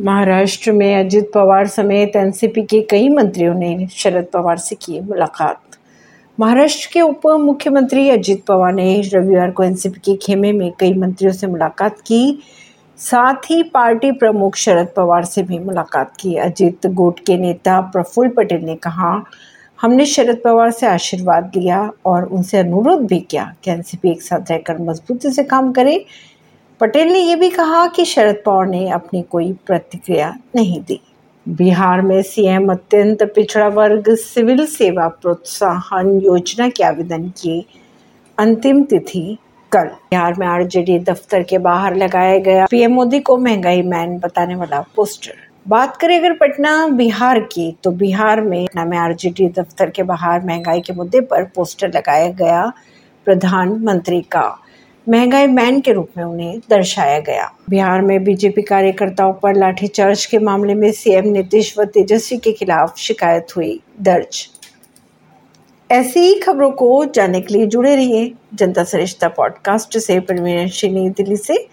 महाराष्ट्र में अजित पवार समेत एनसीपी के कई मंत्रियों ने शरद पवार से की मुलाकात। महाराष्ट्र के उप मुख्यमंत्री अजित पवार ने रविवार को एनसीपी के खेमे में कई मंत्रियों से मुलाकात की। साथ ही पार्टी प्रमुख शरद पवार से भी मुलाकात की। अजित गुट के नेता प्रफुल्ल पटेल ने कहा, हमने शरद पवार से आशीर्वाद लिया और उनसे अनुरोध भी किया कि एनसीपी एक साथ रहकर मजबूती से काम करे। पटेल ने यह भी कहा कि शरद पवार ने अपनी कोई प्रतिक्रिया नहीं दी। बिहार में सीएम अत्यंत पिछड़ा वर्ग सिविल सेवा प्रोत्साहन योजना के आवेदन की अंतिम तिथि कल। बिहार में आरजेडी दफ्तर के बाहर लगाया गया पीएम मोदी को महँगाई मैन बताने वाला पोस्टर। बात करें अगर पटना, बिहार की तो बिहार में, पटना में आरजेडी दफ्तर के बाहर महँगाई के मुद्दे पर पोस्टर लगाया गया प्रधानमंत्री का। महँगाई मैन के रूप में उन्हें दर्शाया गया। बिहार में बीजेपी कार्यकर्ताओं पर लाठीचार्ज के मामले में सीएम नीतीश व तेजस्वी के खिलाफ शिकायत हुई दर्ज। ऐसी ही खबरों को जानने के लिए जुड़े रहिए जनता सरिश्ता पॉडकास्ट से। परवीन दिल्ली से।